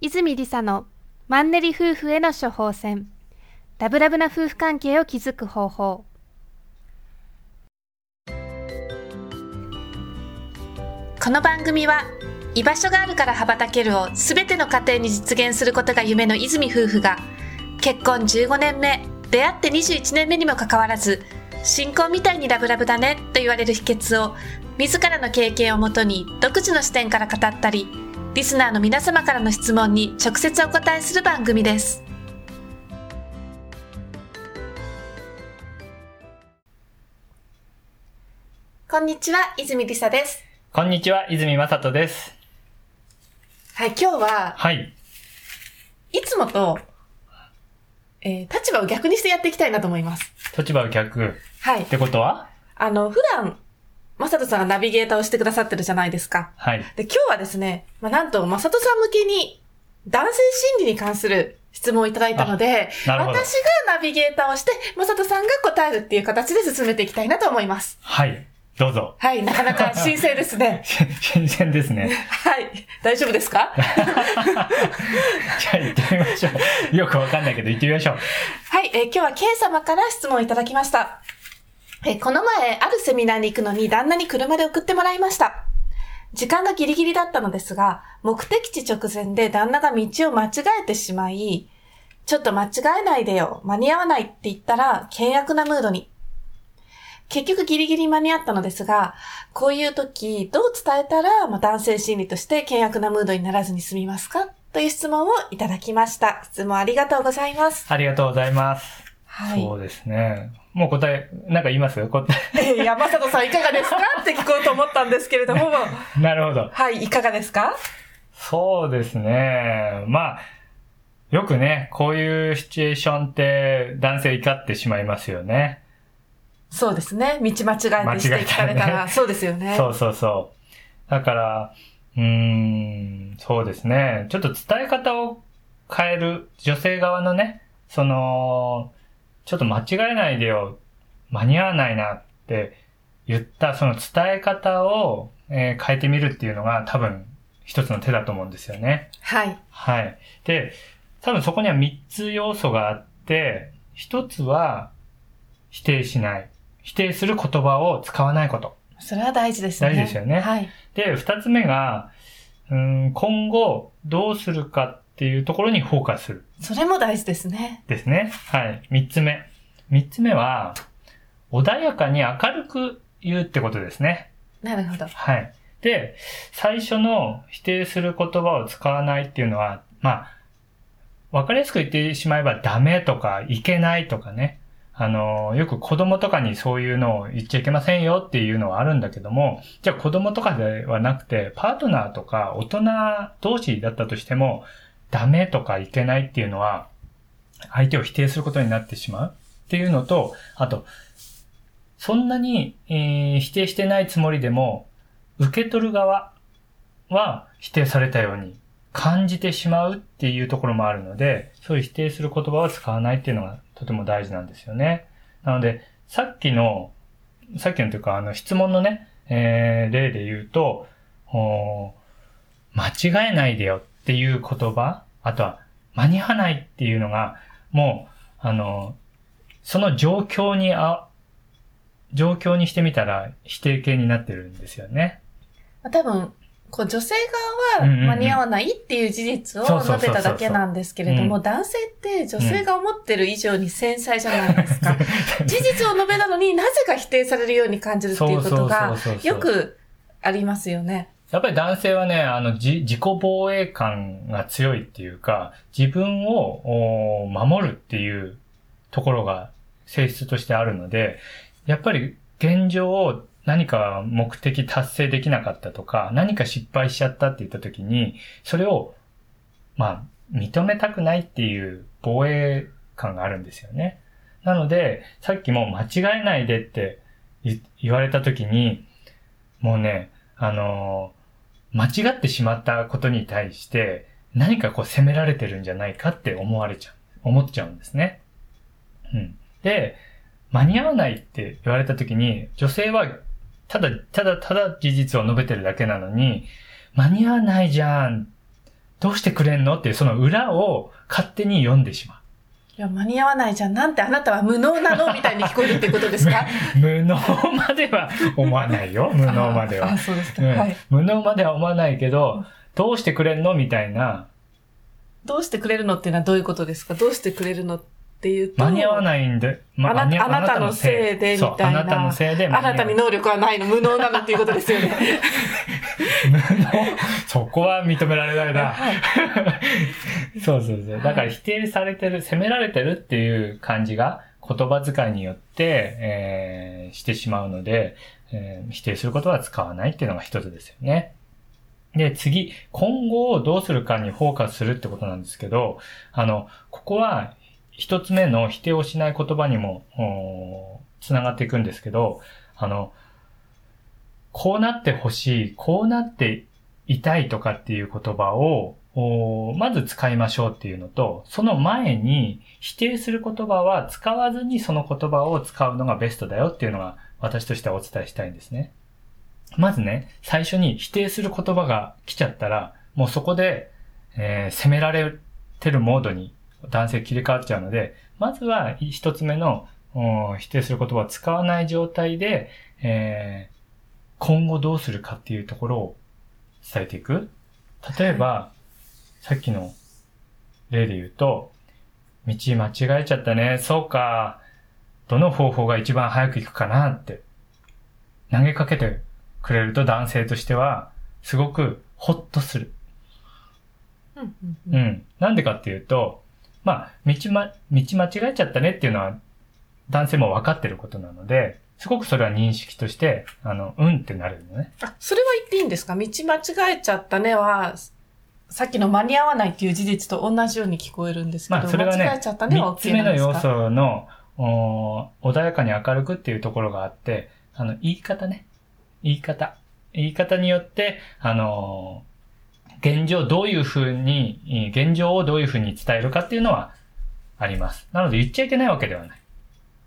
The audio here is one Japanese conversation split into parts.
泉理沙のマンネリ夫婦への処方箋。ラブラブな夫婦関係を築く方法。この番組は居場所があるから羽ばたけるをすべての家庭に実現することが夢の泉夫婦が結婚15年目出会って21年目にもかかわらず新婚みたいにラブラブだねと言われる秘訣を自らの経験をもとに独自の視点から語ったりリスナーの皆様からの質問に直接お答えする番組ですこんにちは泉理沙ですこんにちは、泉正人です。はい今日ははい。いつもと、えー立場を逆にしてやっていきたいなと思います立場を逆。はいってことは？あの普段マサトさんがナビゲーターをしてくださってるじゃないですかはい。で、今日はですね、まあ、なんと、まさとさん向けに、男性心理に関する質問をいただいたので、私がナビゲーターをして、まさとさんが答えるっていう形で進めていきたいなと思います。はい。どうぞ。はい、なかなか新鮮ですね。新鮮ですね。はい、大丈夫ですか？じゃあ行ってみましょう。よくわかんないけど行ってみましょう。はい、えー今日は K 様から質問をいただきました。えーこの前、あるセミナーに行くのに旦那に車で送ってもらいました。時間がギリギリだったのですが、目的地直前で旦那が道を間違えてしまい、ちょっと間違えないでよ、間に合わないって言ったら、険悪なムードに。結局ギリギリ間に合ったのですが、こういう時、どう伝えたら、まあ、男性心理として険悪なムードにならずに済みますか？という質問をいただきました。質問ありがとうございます。ありがとうございます。はい。そうですね。もう答え、なんか言います？答えー山里さんいかがですか？って聞こうと思ったんですけれども、え。なるほど。はい、いかがですか？そうですね。まあ、よくね、こういうシチュエーションって男性怒ってしまいますよね。そうですね。道間違えてして聞かれたら、ねそうですよね。そうそうそう。だから、うーん、そうですね。ちょっと伝え方を変える、女性側のね、その、ちょっと間違えないでよ、間に合わないなって言った、その伝え方を、えー変えてみるっていうのが多分一つの手だと思うんですよね。はい。はい。で、多分そこには3つ要素があって、1つは否定しない。否定する言葉を使わないこと。それは大事ですね。大事ですよねはい。で、二つ目が、うん、今後どうするかっていうところにフォーカスする。それも大事ですね。ですね。はい。三つ目。三つ目は、穏やかに明るく言うってことですね。なるほど。はい。で、最初の否定する言葉を使わないっていうのは、まあ、わかりやすく言ってしまえばダメとかいけないとかね。あの、よく子供とかにそういうのを言っちゃいけませんよっていうのはあるんだけども、じゃあ子供とかではなくて、パートナーとか大人同士だったとしても、ダメとかいけないっていうのは、相手を否定することになってしまうっていうのと、あと、そんなに、えー否定してないつもりでも、受け取る側は否定されたように感じてしまうっていうところもあるので、そういう否定する言葉を使わないっていうのがとても大事なんですよね。なので、さっきの、さっきのというか、あの質問のね、えー例で言うと、間違えないでよていう言葉、あとは間に合わないっていうのが、もう、あの、その状況にあ、状況にしてみたら否定形になってるんですよね。まあ多分、こう女性側は間に合わないっていう事実を述べただけなんですけれども、う男性って女性が思ってる以上に繊細じゃないですか。事実を述べたのになぜか否定されるように感じるっていうことがよくありますよね。やっぱり男性はね、あの、じ自己防衛感が強いっていうか、自分を守るっていうところが性質としてあるので、やっぱり現状を何か目的達成できなかったとか、何か失敗しちゃったって言った時に、それを、まあ、認めたくないっていう防衛感があるんですよね。なので、さっきも間違えないでって言言われた時に、もうね、あのー間違ってしまったことに対して、何かこう責められてるんじゃないかって思われちゃう、思っちゃうんですね。うん。で、間に合わないって言われた時に、女性はただ、ただ、ただ事実を述べてるだけなのに、間に合わないじゃん。どうしてくれんのっていうその裏を勝手に読んでしまう。いや、間に合わないじゃん。なんてあなたは無能なの？みたいに聞こえるってことですか？無能までは思わないよ。無能までは。う。無能までは思わないけど、どうしてくれんの？みたいな、どうしてくれるのっていうのはどういうことですか？どうしてくれるのっていうと。間に合わないんで、まあなあなたのせいでみたいなそう、あなたのせいであなたに能力はないの、無能なのっていうことですよね。そこは認められないな。はい。そうそうそう。だから否定されてる、責められてるっていう感じが言葉遣いによって、えーしてしまうので、えー否定することは使わないっていうのが一つですよね。で、次、今後をどうするかにフォーカスするってことなんですけど、あの、ここは一つ目の否定をしない言葉にも、つながっていくんですけど、あの、こうなってほしい、こうなっていたいとかっていう言葉を、まず使いましょうっていうのと、その前に否定する言葉は使わずにその言葉を使うのがベストだよっていうのが私としてはお伝えしたいんですね。まずね、最初に否定する言葉が来ちゃったら、もうそこで、えー責められてるモードに男性切り替わっちゃうので、まずは一つ目の否定する言葉を使わない状態で、えー今後どうするかっていうところを伝えていく。例えば、さっきの例で言うと、道間違えちゃったね。そうか。どの方法が一番早く行くかなって投げかけてくれると男性としてはすごくホッとする。うん。なんでかっていうと、まあ、道ま、道間違えちゃったねっていうのは男性も分かってることなので、すごくそれは認識として、あの、うんってなるのね。あ、それは言っていいんですか？道間違えちゃったねは、さっきの間に合わないっていう事実と同じように聞こえるんですけど、まあ、それはね間違えちゃったねは三 OK つ目の要なんですか？素の、お穏やかに明るくっていうところがあって、あの、言い方ね。言い方。言い方によって、あのー現状どういうふうに、現状をどういうふうに伝えるかっていうのはあります。なので言っちゃいけないわけではない。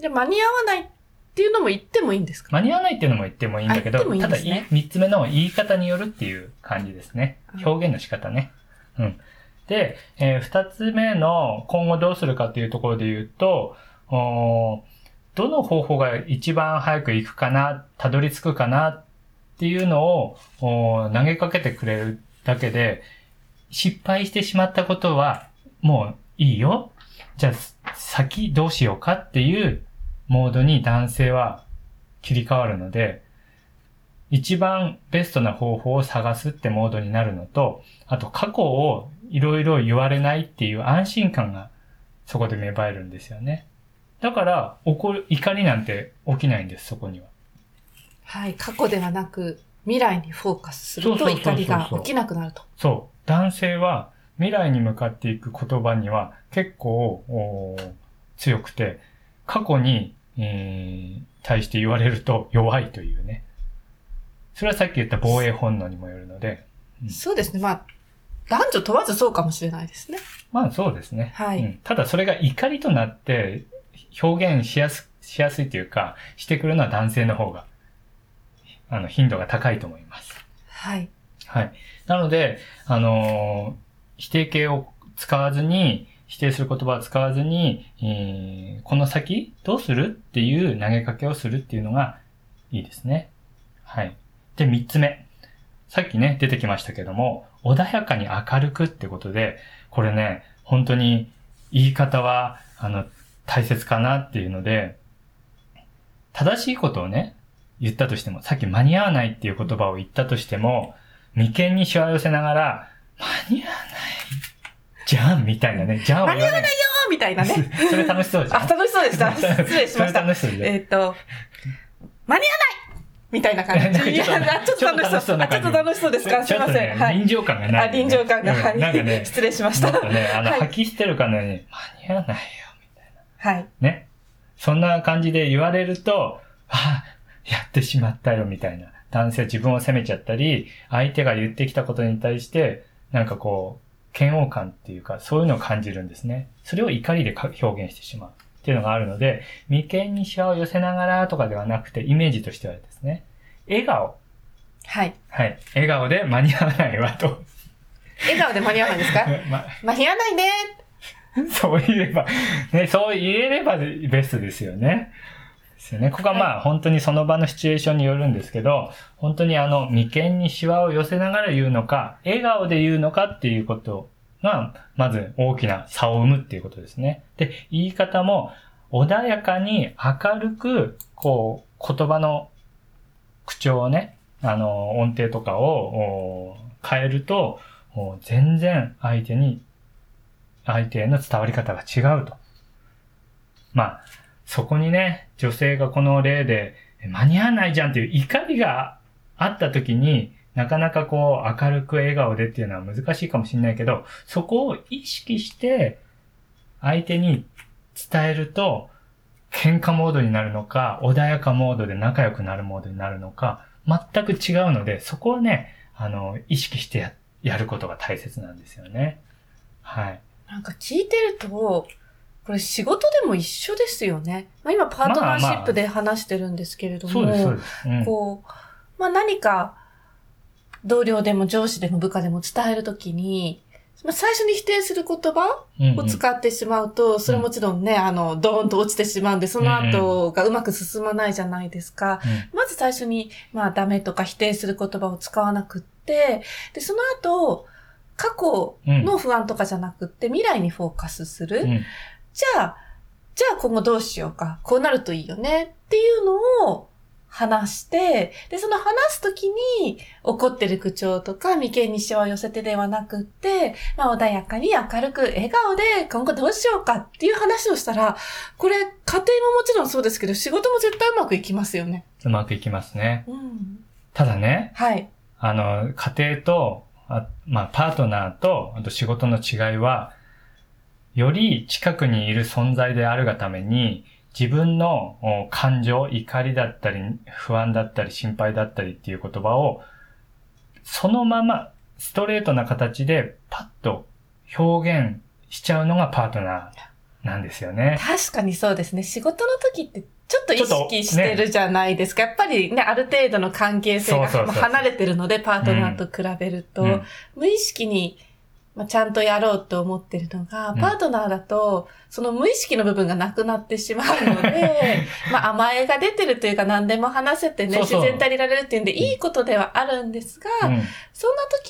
じゃあ間に合わないっていうのも言ってもいいんですか？間に合わないっていうのも言ってもいいんだけど、いいんただい三つ目の言い方によるっていう感じですね。うん表現の仕方ね。うん。で、えー二つ目の今後どうするかっていうところで言うと、おーどの方法が一番早く行くかな、たどり着くかなっていうのをおー投げかけてくれるだけで、失敗してしまったことはもういいよ。じゃあ先どうしようかっていうモードに男性は切り替わるので、一番ベストな方法を探すってモードになるのと、あと過去をいろいろ言われないっていう安心感がそこで芽生えるんですよね。だから、怒る、怒りなんて起きないんです、そこには。はい。過去ではなく、未来にフォーカスすると怒りが起きなくなると。そう。男性は未来に向かっていく言葉には結構強くて、過去に、えー対して言われると弱いというね。それはさっき言った防衛本能にもよるので、うんそうですね。まあ、男女問わずそうかもしれないですね。まあそうですね。はいうんただそれが怒りとなって表現しやす、しやすいというか、してくるのは男性の方が、あの、頻度が高いと思います。はい。はい。なので、あのー否定形を使わずに、否定する言葉を使わずに、えーこの先どうするっていう投げかけをするっていうのがいいですね。はい。で、三つ目。さっきね、出てきましたけども、穏やかに明るくってことで、これね、本当に言い方は、あの、大切かなっていうので、正しいことをね、言ったとしても、さっき間に合わないっていう言葉を言ったとしても、眉間にしわ寄せながら、間に合わないじゃんみたいなね、じゃんを言わない。あみたいなね。それ楽しそうじゃん。あ、楽しそうでした。失礼しました。楽しそう。えっ、と、間に合わないみたいな感じ。いやちょっと楽しそう。あちょっと楽しそうですか？すいません。はい。臨場感がない、あ、臨場感が、うんはい。なんかね、失礼しました。ね、あの、はい吐き捨てるかのように、間に合わないよ、はい。ね。そんな感じで言われると、あ、やってしまったよ、みたいな。男性は自分を責めちゃったり、相手が言ってきたことに対して、なんかこう、嫌悪感っていうか、そういうのを感じるんですね。それを怒りでか表現してしまうっていうのがあるので、眉間にシワを寄せながらとかではなくて、イメージとしてはですね、笑顔。はい。はい。笑顔で間に合わないわと。笑顔で間に合わないんですか？ま間に合わないね。そう言えば、ね、そう言えればベストですよね。ですよね。ここはまあ、本当にその場のシチュエーションによるんですけど、本当にあの、眉間にシワを寄せながら言うのか、笑顔で言うのかっていうことが、まず大きな差を生むっていうことですね。で、言い方も穏やかに明るく、こう、言葉の口調をね、あの、音程とかを変えると、全然相手に、相手への伝わり方が違うと。まあ、そこにね、女性がこの例で間に合わないじゃんっていう怒りがあった時に、なかなかこう明るく笑顔でっていうのは難しいかもしれないけど、そこを意識して相手に伝えると、喧嘩モードになるのか、穏やかモードで仲良くなるモードになるのか、全く違うので、そこはね、あの、意識してや、やることが大切なんですよね。はい。なんか聞いてると、これ仕事でも一緒ですよね。まあ、今パートナーシップで話してるんですけれども、まあまあ、そうん、こう、まあ何か同僚でも上司でも部下でも伝えるときに、まあ、最初に否定する言葉を使ってしまうと、それもちろんね、あの、ドーンと落ちてしまうんで、その後がうまく進まないじゃないですか。まず最初に、まあ、ダメとか否定する言葉を使わなくって、で、その後、過去の不安とかじゃなくって、未来にフォーカスする。じゃあ、じゃあ今後どうしようか。こうなるといいよねっていうのを話して、で、その話すときに怒ってる口調とか眉間にしわを寄せてではなくって、まあ穏やかに明るく笑顔で今後どうしようかっていう話をしたら、これ家庭ももちろんそうですけど仕事も絶対うまくいきますよね。うまくいきますね。うん、ただね、はい。あの、家庭と、あまあパートナーと、あと仕事の違いは、より近くにいる存在であるがために、自分の感情、怒りだったり、不安だったり、心配だったりっていう言葉を、そのままストレートな形でパッと表現しちゃうのがパートナーなんですよね。確かにそうですね。仕事の時ってちょっと意識してるじゃないですか。ね、やっぱりね、ある程度の関係性が離れてるので、パートナーと比べると、うん、無意識にまあ、ちゃんとやろうと思ってるのが、パートナーだと、その無意識の部分がなくなってしまうので、まあ甘えが出てるというか何でも話せてね、そうそう。自然体にいられるっていうんで、いいことではあるんですが、うん、そんな時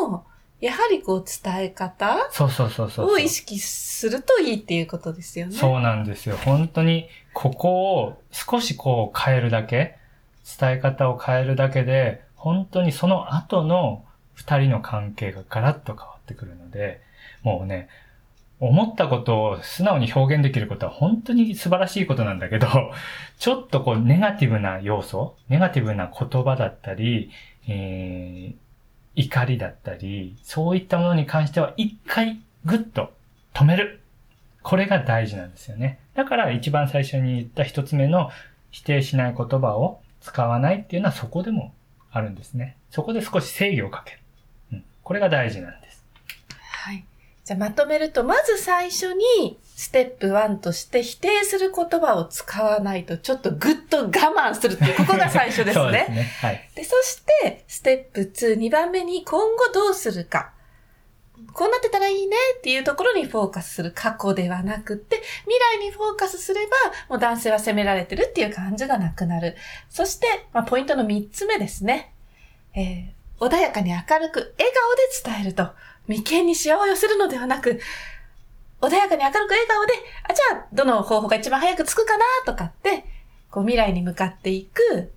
でも、やはりこう伝え方そうそうそうそう。を意識するといいっていうことですよね。そうなんですよ。本当に、ここを少しこう変えるだけ、伝え方を変えるだけで、本当にその後の二人の関係がガラッと変わってくるので、もうね、思ったことを素直に表現できることは本当に素晴らしいことなんだけど、ちょっとこうネガティブな要素、ネガティブな言葉だったり、えー、怒りだったり、そういったものに関しては一回ぐっと止める。これが大事なんですよね。だから一番最初に言った一つ目の否定しない言葉を使わないっていうのはそこでもあるんですね。そこで少し制御をかける。うん、これが大事なんです。はい。じゃあまとめると、まず最初に、ステップ1として否定する言葉を使わないと、ちょっとぐっと我慢するっていう、ここが最初ですね。そうですね。はい。で、そして、ステップ2、2番目に今後どうするか。こうなってたらいいねっていうところにフォーカスする過去ではなくて、未来にフォーカスすれば、もう男性は責められてるっていう感じがなくなる。そして、まあ、ポイントの3つ目ですね。えー、穏やかに明るく笑顔で伝えると。眉間にシワを寄せるのではなく、穏やかに明るく笑顔で、あ、じゃあ、どの方法が一番早くつくかなとかって、こう未来に向かっていく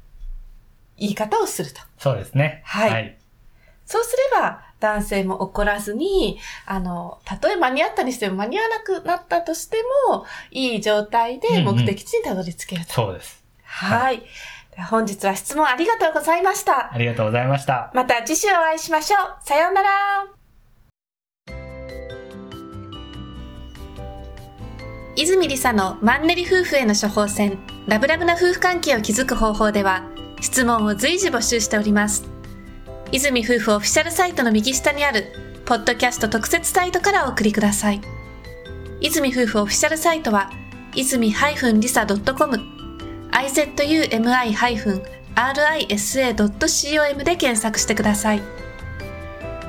言い方をすると。そうですね。はい。はい、そうすれば、男性も怒らずに、あの、たとえ間に合ったにしても間に合わなくなったとしても、いい状態で目的地にたどり着けると。うんうん、そうです。はい。はい本日は質問ありがとうございました。ありがとうございました。また次週お会いしましょう。さようなら。泉理沙のマンネリ夫婦への処方箋ラブラブな夫婦関係を築く方法では質問を随時募集しております泉夫婦オフィシャルサイトの右下にあるポッドキャスト特設サイトからお送りください泉夫婦オフィシャルサイトは泉 -lisa.com izumi-risa.com で検索してください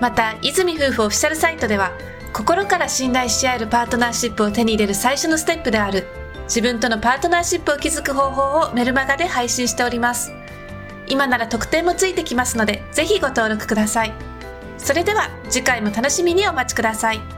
また、泉夫婦オフィシャルサイトでは、心から信頼し合えるパートナーシップを手に入れる最初のステップである、自分とのパートナーシップを築く方法をメルマガで配信しております。今なら特典もついてきますので、ぜひご登録ください。それでは次回も楽しみにお待ちください。